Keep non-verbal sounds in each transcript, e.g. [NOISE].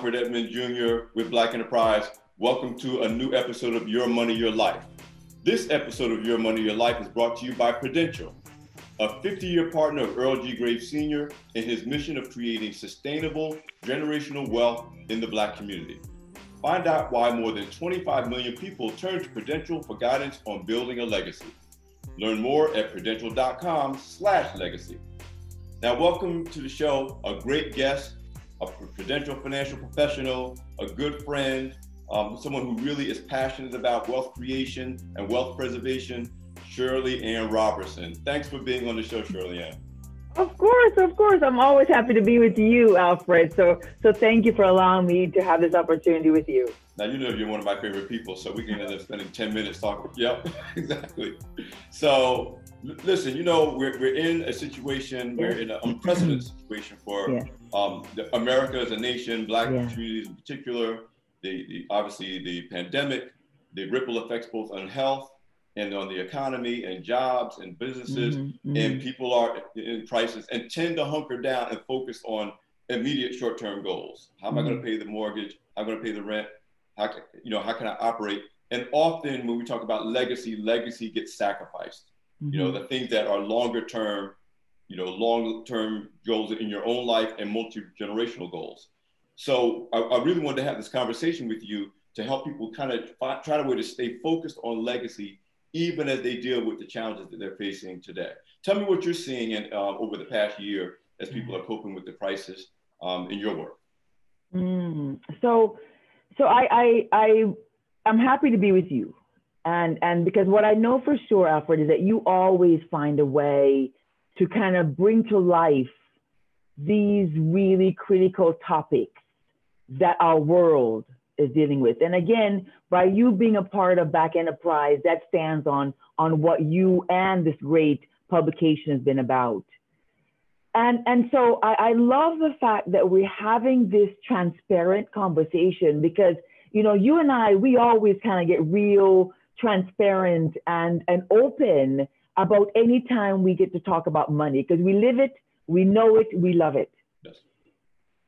Alfred Edmond Jr. with Black Enterprise. Welcome to a new episode of Your Money, Your Life. This episode of Your Money, Your Life is brought to you by Prudential, a 50 year partner of Earl G. Graves Sr. in his mission of creating sustainable generational wealth in the Black community. Find out why more than 25 million people turn to Prudential for guidance on building a legacy. Learn more at prudential.com slash legacy. Now, welcome to the show, a great guest, a Prudential financial professional, a good friend, um, someone who really is passionate about wealth creation and wealth preservation, ShirleyAnn Robertson. Thanks for being on the show, ShirleyAnn. Of course, of course. I'm always happy to be with you, Alfred. So, so thank you for allowing me to have this opportunity with you. Now you know you're one of my favorite people, so we can end up spending 10 minutes talking. Yep, [LAUGHS] exactly. So listen, you know, we're, we're in a situation, we're in an unprecedented situation for yeah. um, America as a nation, black yeah. communities in particular, the, the, obviously the pandemic, the ripple effects both on health and on the economy and jobs and businesses, mm-hmm, mm-hmm. and people are in crisis and tend to hunker down and focus on immediate short-term goals. How am mm-hmm. I going to pay the mortgage? How am I going to pay the rent? How you know, how can I operate? And often when we talk about legacy, legacy gets sacrificed. Mm-hmm. You know, mm-hmm. the things that are longer term, you know, long term goals in your own life and multi generational goals. So I, I, really wanted to have this conversation with you to help people kind of find, try to way to stay focused on legacy, even as they deal with the challenges that they're facing today. Tell me what you're seeing in, uh, over the past year as people are coping with the crisis um, in your work. Mm. So, so I, I, I, I'm happy to be with you and and because what I know for sure, Alfred, is that you always find a way to kind of bring to life these really critical topics that our world is dealing with. And again, by you being a part of Black Enterprise, that stands on on what you and this great publication has been about. And and so I, I love the fact that we're having this transparent conversation because you know you and I we always kind of get real transparent and, and open about any time we get to talk about money because we live it, we know it, we love it. Yes.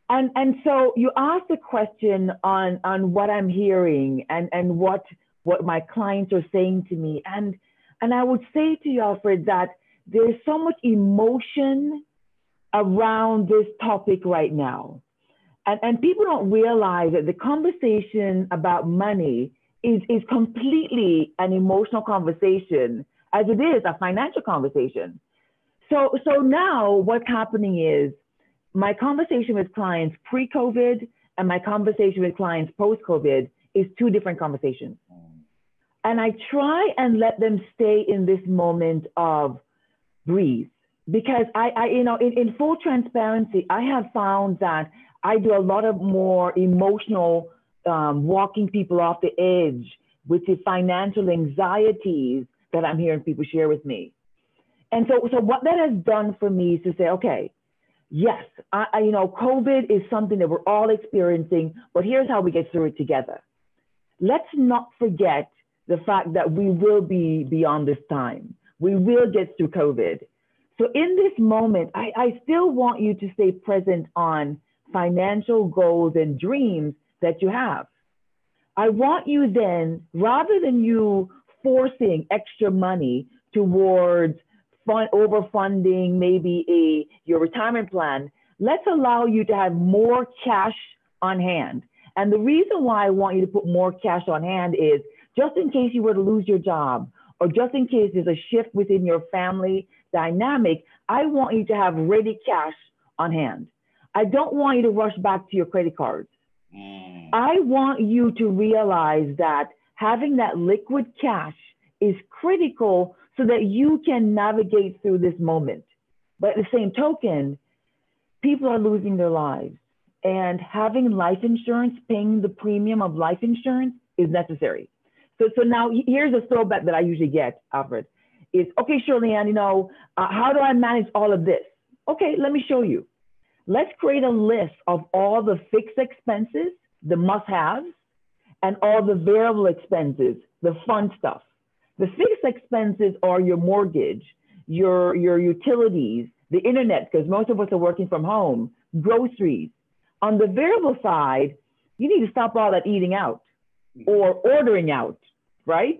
And, and so you asked a question on, on what I'm hearing and, and what, what my clients are saying to me. And, and I would say to you, Alfred, that there's so much emotion around this topic right now. And, and people don't realize that the conversation about money is, is completely an emotional conversation as it is a financial conversation. So, so now what's happening is my conversation with clients pre-COVID and my conversation with clients post-COVID is two different conversations. Mm. And I try and let them stay in this moment of breathe because I, I you know, in, in full transparency, I have found that I do a lot of more emotional um, walking people off the edge with the financial anxieties that I'm hearing people share with me. And so, so what that has done for me is to say, okay, yes, I, I, you know, COVID is something that we're all experiencing, but here's how we get through it together. Let's not forget the fact that we will be beyond this time. We will get through COVID. So in this moment, I, I still want you to stay present on financial goals and dreams that you have. I want you then, rather than you forcing extra money towards fund overfunding maybe a your retirement plan, let's allow you to have more cash on hand. And the reason why I want you to put more cash on hand is just in case you were to lose your job or just in case there's a shift within your family dynamic, I want you to have ready cash on hand. I don't want you to rush back to your credit cards. Mm. I want you to realize that having that liquid cash is critical so that you can navigate through this moment. But at the same token, people are losing their lives. And having life insurance, paying the premium of life insurance is necessary. So, so now here's a throwback that I usually get, Alfred. Is okay, ShirleyAnn, you know, uh, how do I manage all of this? Okay, let me show you. Let's create a list of all the fixed expenses, the must haves, and all the variable expenses, the fun stuff. The fixed expenses are your mortgage, your, your utilities, the internet, because most of us are working from home, groceries. On the variable side, you need to stop all that eating out or ordering out, right?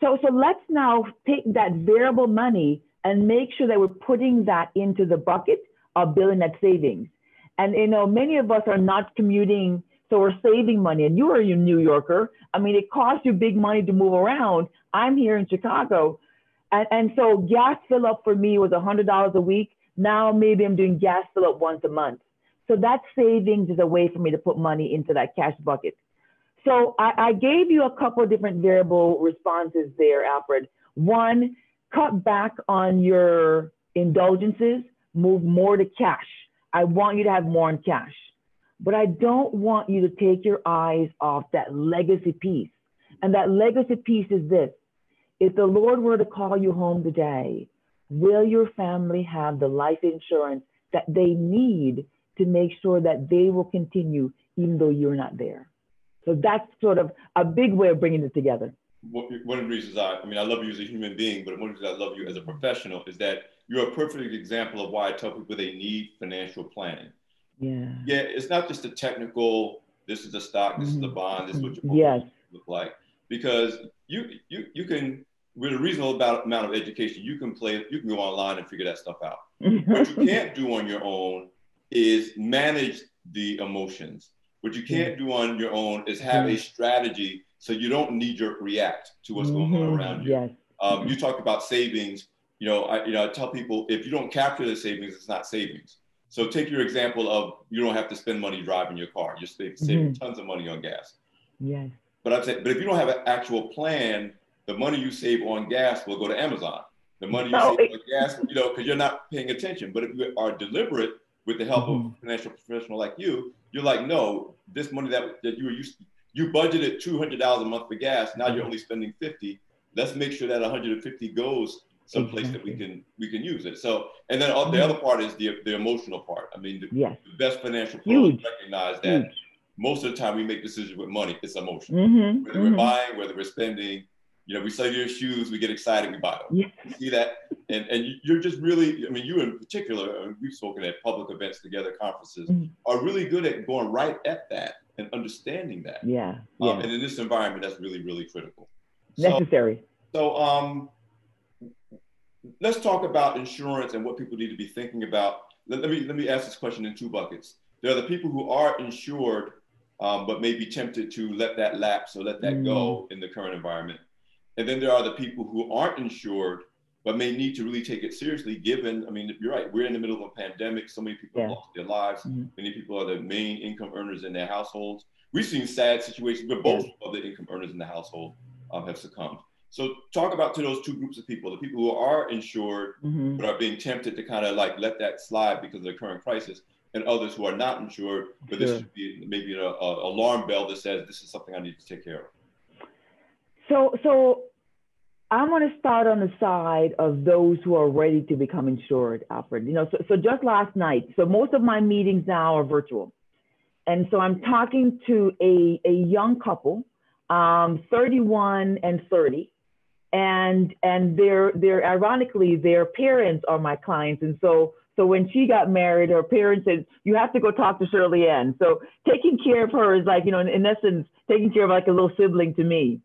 So, so let's now take that variable money and make sure that we're putting that into the bucket of building that savings. And you know, many of us are not commuting, so we're saving money. And you are a New Yorker. I mean, it costs you big money to move around. I'm here in Chicago. And, and so gas fill up for me was $100 a week. Now maybe I'm doing gas fill up once a month. So that savings is a way for me to put money into that cash bucket. So I, I gave you a couple of different variable responses there, Alfred. One, cut back on your indulgences, move more to cash. I want you to have more in cash. But I don't want you to take your eyes off that legacy piece. And that legacy piece is this if the Lord were to call you home today, will your family have the life insurance that they need to make sure that they will continue even though you're not there? So that's sort of a big way of bringing it together. One of the reasons I, I mean, I love you as a human being, but one of the reasons I love you as a professional is that you're a perfect example of why I tell people they need financial planning. Yeah. Yeah, it's not just a technical, this is the stock, this mm-hmm. is the bond, this is what your yes. look like. Because you you you can with a reasonable amount of education, you can play, you can go online and figure that stuff out. what you can't do on your own is manage the emotions. What you can't do on your own is have a strategy so you don't knee jerk react to what's going on mm-hmm. around you. Yes. Um, you talked about savings. You know, I, you know, I tell people if you don't capture the savings, it's not savings. So take your example of you don't have to spend money driving your car. You're saving, mm-hmm. tons of money on gas. Yes. But I'd say, but if you don't have an actual plan the money you save on gas will go to Amazon. The money you oh, save on gas, you know, because you're not paying attention. But if you are deliberate with the help mm-hmm. of a financial professional like you, you're like, no, this money that, that you were used to, you budgeted two hundred dollars a month for gas. Now you're only spending fifty. Let's make sure that 150 goes someplace exactly. that we can we can use it. So, and then mm-hmm. the other part is the the emotional part. I mean, the, yes. the best financial pros recognize that Huge. most of the time we make decisions with money. It's emotion. Mm-hmm. Whether we're mm-hmm. buying, whether we're spending, you know, we sell your shoes, we get excited, we buy them. Yeah. You see that? And, and you're just really, I mean, you in particular, we've spoken at public events together, conferences, mm-hmm. are really good at going right at that and understanding that. Yeah. Um, yeah. And in this environment, that's really, really critical. Necessary. So, so um, let's talk about insurance and what people need to be thinking about. Let, let, me, let me ask this question in two buckets. There are the people who are insured, um, but may be tempted to let that lapse or let that mm. go in the current environment. And then there are the people who aren't insured, but may need to really take it seriously, given, I mean, you're right, we're in the middle of a pandemic. So many people yeah. lost their lives. Mm-hmm. Many people are the main income earners in their households. We've seen sad situations where both yeah. of the income earners in the household um, have succumbed. So talk about to those two groups of people, the people who are insured, mm-hmm. but are being tempted to kind of like let that slide because of the current crisis, and others who are not insured, but sure. this should be maybe an alarm bell that says this is something I need to take care of. So, so I'm going to start on the side of those who are ready to become insured, Alfred. You know, so, so just last night, so most of my meetings now are virtual. And so I'm talking to a, a young couple, um, 31 and 30. And and they're they're ironically their parents are my clients. And so so when she got married, her parents said, You have to go talk to ShirleyAnn. So taking care of her is like, you know, in, in essence, taking care of like a little sibling to me.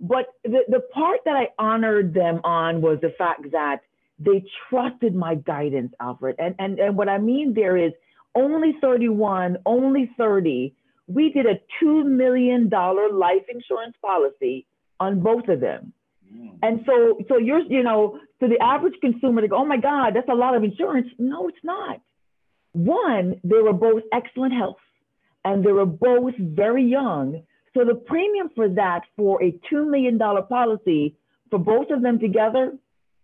But the, the part that I honored them on was the fact that they trusted my guidance, Alfred. And, and, and what I mean there is only 31, only 30. We did a $2 million life insurance policy on both of them. Mm. And so, so you're, you know, to the average consumer, they go, oh my God, that's a lot of insurance. No, it's not. One, they were both excellent health and they were both very young. So the premium for that for a $2 million policy for both of them together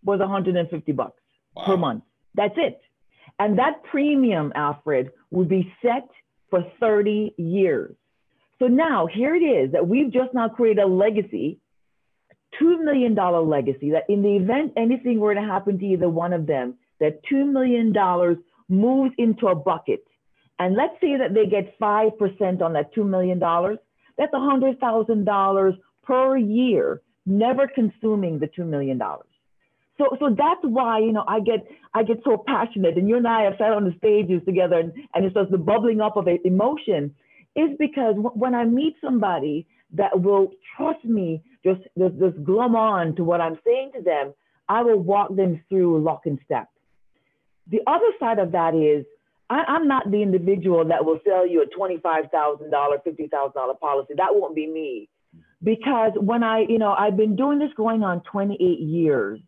was 150 bucks wow. per month. That's it. And that premium, Alfred, would be set for 30 years. So now here it is that we've just now created a legacy, $2 million legacy, that in the event anything were to happen to either one of them, that $2 million moves into a bucket. And let's say that they get 5% on that $2 million that's $100,000 per year, never consuming the $2 million. So, so that's why, you know, I get, I get so passionate and you and I have sat on the stages together and, and it's just the bubbling up of emotion is because when I meet somebody that will trust me, just, just, just glom on to what I'm saying to them, I will walk them through lock and step. The other side of that is I, am not the individual that will sell you a $25,000, $50,000 policy. That won't be me. Because when I, you know, I've been doing this going on 28 years.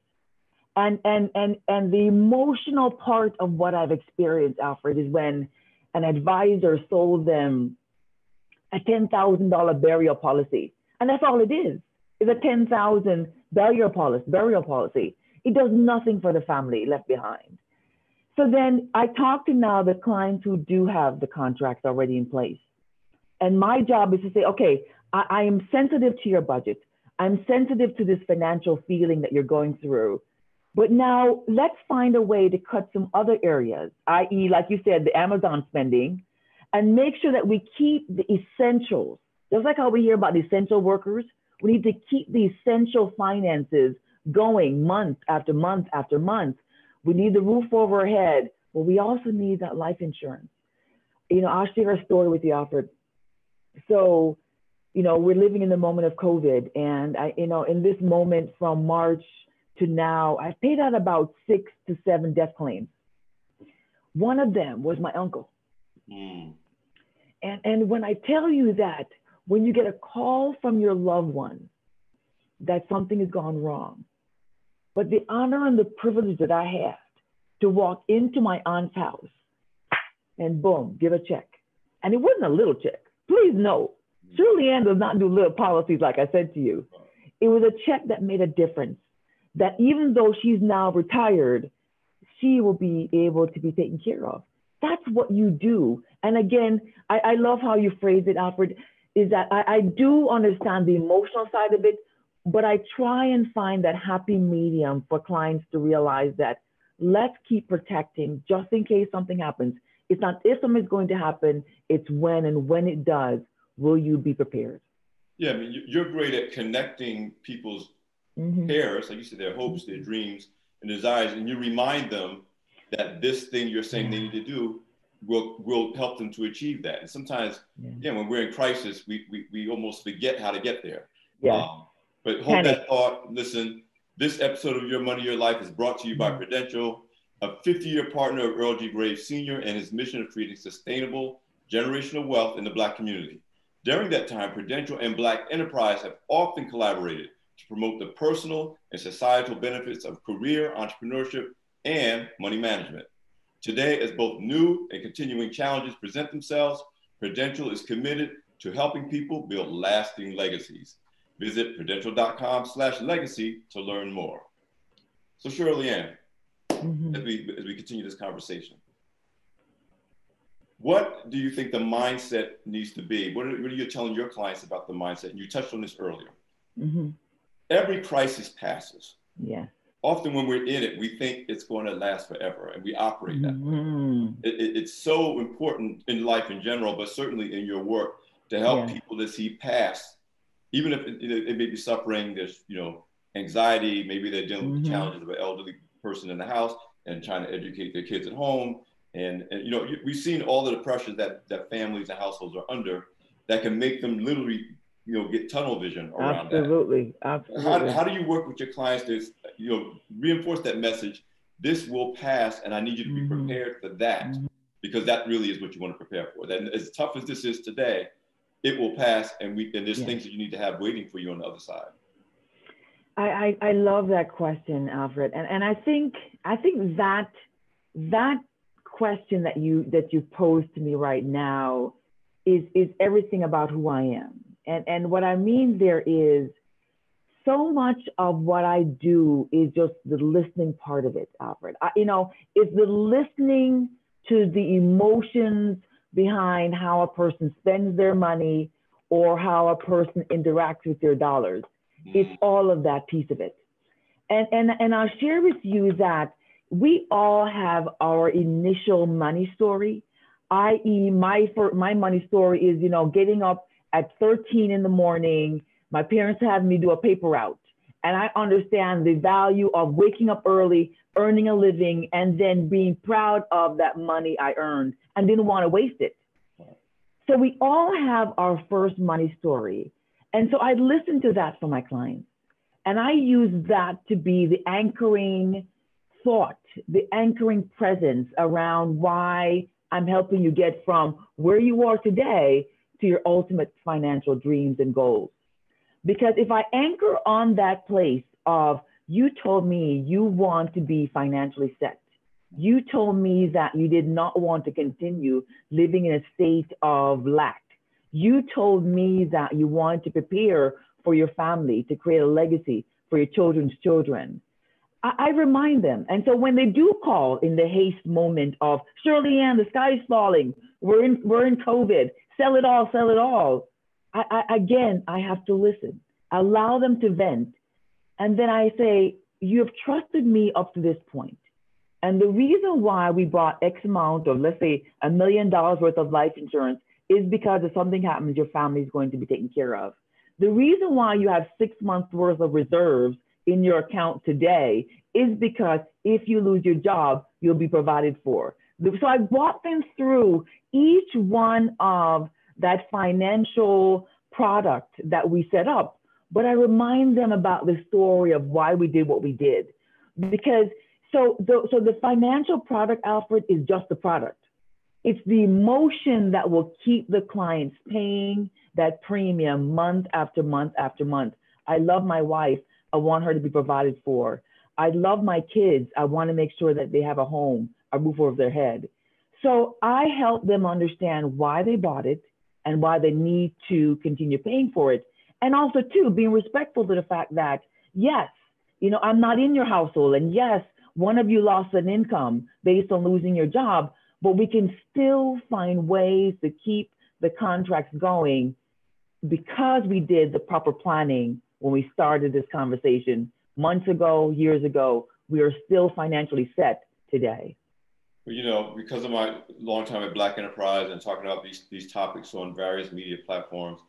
And, and, and, and the emotional part of what I've experienced, Alfred, is when an advisor sold them a $10,000 burial policy. And that's all it is. It's a 10,000 burial policy, burial policy. It does nothing for the family left behind. So then I talk to now the clients who do have the contracts already in place. And my job is to say, okay, I, I am sensitive to your budget. I'm sensitive to this financial feeling that you're going through. But now let's find a way to cut some other areas, i.e., like you said, the Amazon spending, and make sure that we keep the essentials. Just like how we hear about the essential workers, we need to keep the essential finances going month after month after month we need the roof over our head, but we also need that life insurance. You know, I'll share a story with you, Alfred. So, you know, we're living in the moment of COVID, and I, you know, in this moment from March to now, I've paid out about six to seven death claims. One of them was my uncle. Mm. And, and when I tell you that, when you get a call from your loved one that something has gone wrong, but the honor and the privilege that I had to walk into my aunt's house and boom, give a check. And it wasn't a little check. Please know, ShirleyAnn does not do little policies like I said to you. It was a check that made a difference. That even though she's now retired, she will be able to be taken care of. That's what you do. And again, I, I love how you phrase it, Alfred, is that I, I do understand the emotional side of it, but I try and find that happy medium for clients to realize that let's keep protecting just in case something happens. It's not if something's going to happen, it's when and when it does, will you be prepared? Yeah, I mean, you're great at connecting people's mm-hmm. cares, like you said, their hopes, their dreams, and desires, and you remind them that this thing you're saying they need to do will will help them to achieve that. And sometimes, yeah, yeah when we're in crisis, we, we, we almost forget how to get there. Yeah. Um, but hold Panic. that thought. Listen, this episode of Your Money, Your Life is brought to you by mm-hmm. Prudential, a 50 year partner of Earl G. Graves Sr. and his mission of creating sustainable generational wealth in the Black community. During that time, Prudential and Black enterprise have often collaborated to promote the personal and societal benefits of career, entrepreneurship, and money management. Today, as both new and continuing challenges present themselves, Prudential is committed to helping people build lasting legacies. Visit prudential.com slash legacy to learn more. So ShirleyAnn, mm-hmm. as, we, as we continue this conversation, what do you think the mindset needs to be? What are, what are you telling your clients about the mindset? And you touched on this earlier. Mm-hmm. Every crisis passes. Yeah. Often when we're in it, we think it's going to last forever and we operate that mm-hmm. way. It, it, it's so important in life in general, but certainly in your work to help yeah. people to see past even if it, it, may be suffering, there's you know anxiety, maybe they're dealing with mm-hmm. the challenges of an elderly person in the house and trying to educate their kids at home. And, and you know, we've seen all the pressures that that families and households are under that can make them literally, you know, get tunnel vision around absolutely, that. Absolutely. How, how do you work with your clients to, you know, reinforce that message? This will pass, and I need you to be mm-hmm. prepared for that mm-hmm. because that really is what you want to prepare for. That as tough as this is today, it will pass and we and there's yeah. things that you need to have waiting for you on the other side I, I, I love that question alfred and and i think i think that that question that you that you posed to me right now is is everything about who i am and and what i mean there is so much of what i do is just the listening part of it alfred I, you know it's the listening to the emotions behind how a person spends their money or how a person interacts with their dollars. Mm-hmm. It's all of that piece of it. And, and, and I'll share with you that we all have our initial money story, i.e., my, for, my money story is, you know, getting up at 13 in the morning. My parents had me do a paper route. And I understand the value of waking up early, earning a living, and then being proud of that money I earned and didn't want to waste it. So we all have our first money story. And so I listen to that for my clients. And I use that to be the anchoring thought, the anchoring presence around why I'm helping you get from where you are today to your ultimate financial dreams and goals. Because if I anchor on that place of you told me you want to be financially set, you told me that you did not want to continue living in a state of lack. You told me that you want to prepare for your family to create a legacy for your children's children. I, remind them. And so when they do call in the haste moment of ShirleyAnn, the sky is falling, we're in, we're in COVID, sell it all, sell it all. I, I, again, I have to listen, allow them to vent. And then I say, You have trusted me up to this point. And the reason why we bought X amount of, let's say, a million dollars worth of life insurance is because if something happens, your family is going to be taken care of. The reason why you have six months worth of reserves in your account today is because if you lose your job, you'll be provided for. So I walk them through each one of that financial product that we set up, but I remind them about the story of why we did what we did. Because so the, so the financial product, Alfred, is just the product. It's the emotion that will keep the clients paying that premium month after month after month. I love my wife. I want her to be provided for. I love my kids. I want to make sure that they have a home, a roof over their head. So I help them understand why they bought it and why they need to continue paying for it. And also, too, being respectful to the fact that, yes, you know, I'm not in your household. And yes, one of you lost an income based on losing your job, but we can still find ways to keep the contracts going because we did the proper planning when we started this conversation months ago, years ago. We are still financially set today. Well, you know, because of my long time at Black Enterprise and talking about these, these topics on various media platforms,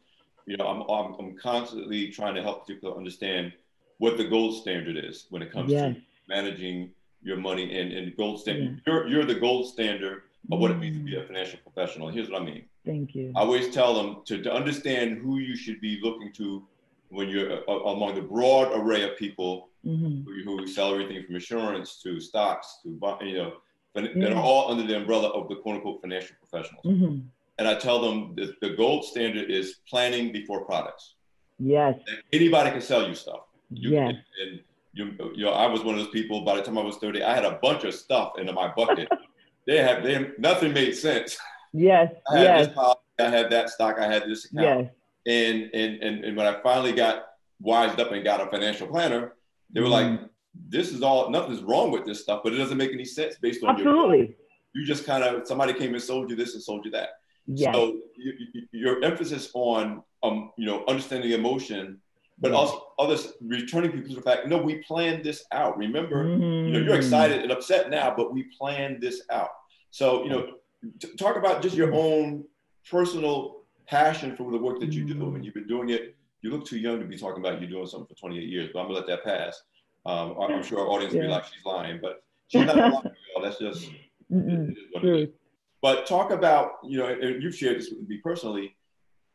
you know, I'm, I'm, I'm constantly trying to help people understand what the gold standard is when it comes yes. to managing your money and, and gold standard. Yeah. You're, you're the gold standard of what it means to be a mm. financial professional. Here's what I mean. Thank you. I always tell them to, to understand who you should be looking to when you're uh, among the broad array of people mm-hmm. who, who, sell everything from insurance to stocks to, you know, mm-hmm. that are all under the umbrella of the quote unquote financial professionals. Mm-hmm. And I tell them that the gold standard is planning before products. Yes. anybody can sell you stuff. You, yes. And, and you, you know, I was one of those people. By the time I was thirty, I had a bunch of stuff in my bucket. [LAUGHS] they have they nothing made sense. Yes. I had yes. this policy, I had that stock, I had this account. Yes. And, and and and when I finally got wised up and got a financial planner, they were mm. like, "This is all. Nothing's wrong with this stuff, but it doesn't make any sense based on absolutely." Your you just kind of somebody came and sold you this and sold you that. Yes. So you, you, your emphasis on um you know understanding emotion but also others returning people to the fact, no, we planned this out. Remember, mm-hmm. you know, you're mm. excited and upset now, but we planned this out. So, you know, t- talk about just your own personal passion for the work that you do. Mm-hmm. And you've been doing it. You look too young to be talking about you doing something for 28 years, but I'm gonna let that pass. Um, I'm sure our audience yeah. will be like, she's lying, but she's not lying. [LAUGHS] That's just But talk about, you know, and you've shared this with me personally,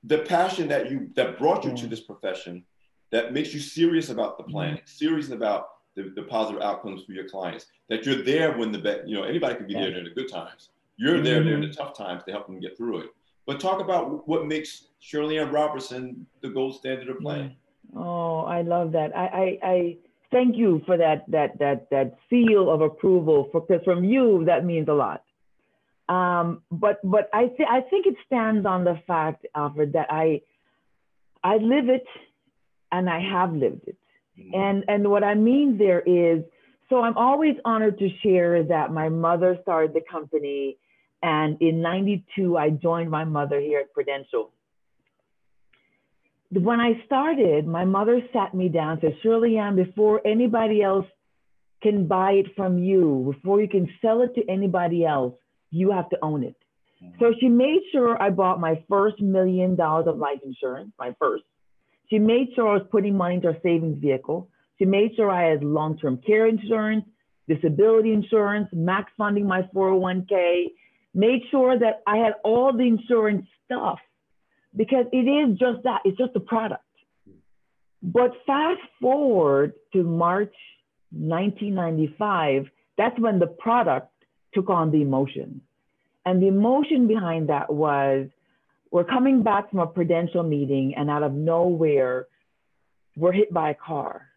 the passion that you that brought you yeah. to this profession that makes you serious about the planning, mm-hmm. serious about the, the positive outcomes for your clients, that you're there when the, you know, anybody can be there during the good times. You're there mm-hmm. during the tough times to help them get through it. But talk about what makes ShirleyAnn Robertson the gold standard of planning. Oh, I love that. I, I, I thank you for that, that, that, that seal of approval because from you, that means a lot. Um, but, but I, th- I think it stands on the fact, Alfred, that I, I live it and I have lived it. Mm-hmm. And and what I mean there is, so I'm always honored to share that my mother started the company, and in '92 I joined my mother here at Prudential. When I started, my mother sat me down and said, ShirleyAnn, before anybody else can buy it from you, before you can sell it to anybody else, you have to own it. Mm-hmm. So she made sure I bought my first million dollars of life insurance, my first. She made sure I was putting money into a savings vehicle. She made sure I had long term care insurance, disability insurance, max funding my 401k, made sure that I had all the insurance stuff because it is just that, it's just a product. But fast forward to March 1995, that's when the product took on the emotion. And the emotion behind that was we're coming back from a prudential meeting, and out of nowhere, we're hit by a car.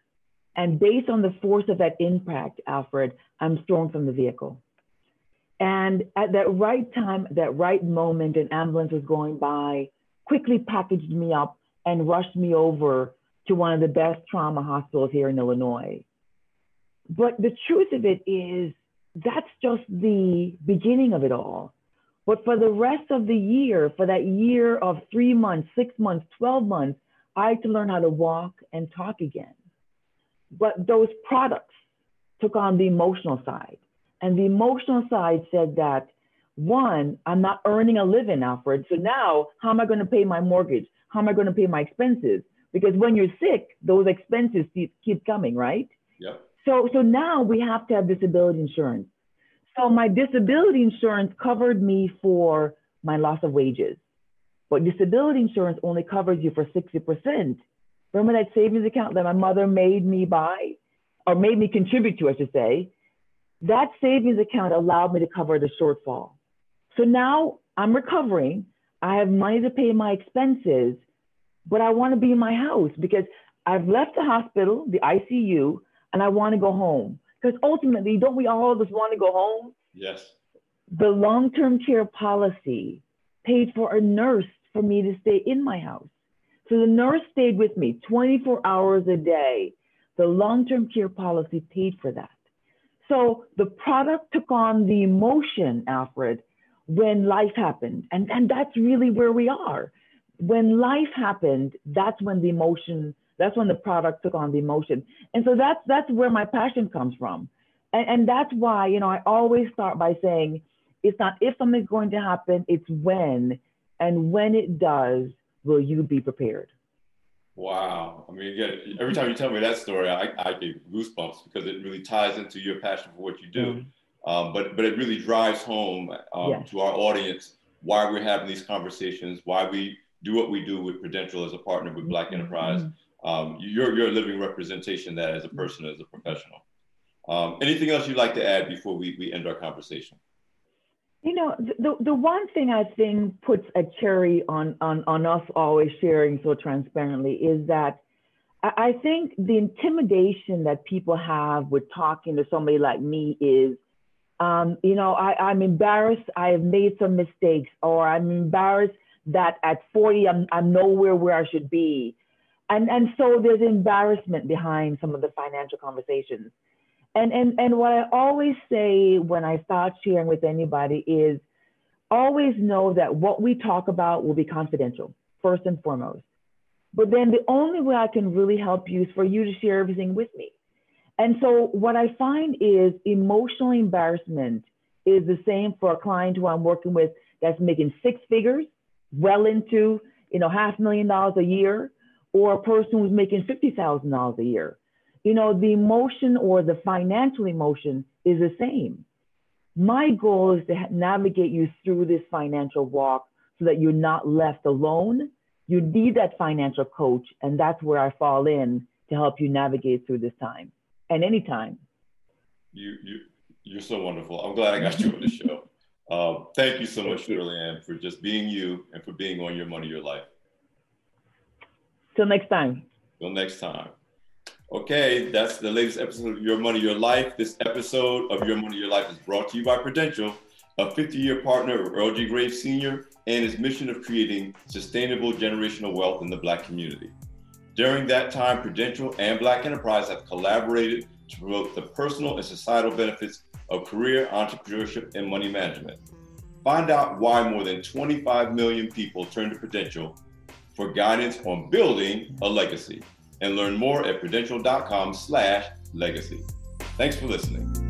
And based on the force of that impact, Alfred, I'm thrown from the vehicle. And at that right time, that right moment, an ambulance was going by, quickly packaged me up and rushed me over to one of the best trauma hospitals here in Illinois. But the truth of it is, that's just the beginning of it all. But for the rest of the year, for that year of three months, six months, 12 months, I had to learn how to walk and talk again. But those products took on the emotional side. And the emotional side said that one, I'm not earning a living, Alfred. So now, how am I going to pay my mortgage? How am I going to pay my expenses? Because when you're sick, those expenses keep coming, right? Yep. So, so now we have to have disability insurance. So my disability insurance covered me for my loss of wages, but disability insurance only covers you for 60%. Remember that savings account that my mother made me buy or made me contribute to, I should say? That savings account allowed me to cover the shortfall. So now I'm recovering. I have money to pay my expenses, but I want to be in my house because I've left the hospital, the ICU, and I want to go home. Because ultimately, don't we all just want to go home? Yes. The long term care policy paid for a nurse for me to stay in my house. So the nurse stayed with me 24 hours a day. The long term care policy paid for that. So the product took on the emotion, Alfred, when life happened. And, and that's really where we are. When life happened, that's when the emotion that's when the product took on the emotion. And so that's that's where my passion comes from. And, and that's why, you know, I always start by saying it's not if something's going to happen, it's when. And when it does, will you be prepared? Wow. I mean, again, every time you tell me that story, I, I get goosebumps because it really ties into your passion for what you do. Mm-hmm. Um, but, but it really drives home um, yes. to our audience why we're having these conversations, why we do what we do with Prudential as a partner with Black mm-hmm. Enterprise. Mm-hmm um, you're, you're a living representation that as a person, as a professional. Um, anything else you'd like to add before we, we end our conversation? You know, the, the one thing I think puts a cherry on, on, on us always sharing so transparently is that I think the intimidation that people have with talking to somebody like me is, um, you know, I, I'm embarrassed. I have made some mistakes, or I'm embarrassed that at 40 I'm, I'm nowhere where I should be. And and so there's embarrassment behind some of the financial conversations and and and what i always say when i start sharing with anybody is always know that what we talk about will be confidential first and foremost but then the only way i can really help you is for you to share everything with me and so what i find is emotional embarrassment is the same for a client who i'm working with that's making six figures well into you know half million dollars a year or a person who's making $50,000 a year. You know, the emotion or the financial emotion is the same. My goal is to navigate you through this financial walk so that you're not left alone. You need that financial coach, and that's where I fall in to help you navigate through this time and anytime. You, you, you're so wonderful. I'm glad I got you on the show. Uh, [LAUGHS] thank you so much, ShirleyAnn, for just being you and for being on Your Money, Your Life. Till next time. Till next time. Okay, that's the latest episode of Your Money, Your Life. This episode of Your Money, Your Life is brought to you by Prudential, a 50 year partner of Earl G. Graves Sr. and his mission of creating sustainable generational wealth in the Black community. During that time, Prudential and Black Enterprise have collaborated to promote the personal and societal benefits of career entrepreneurship and money management. Find out why more than 25 million people turn to Prudential for guidance on building a legacy and learn more at prudential.com slash legacy. Thanks for listening.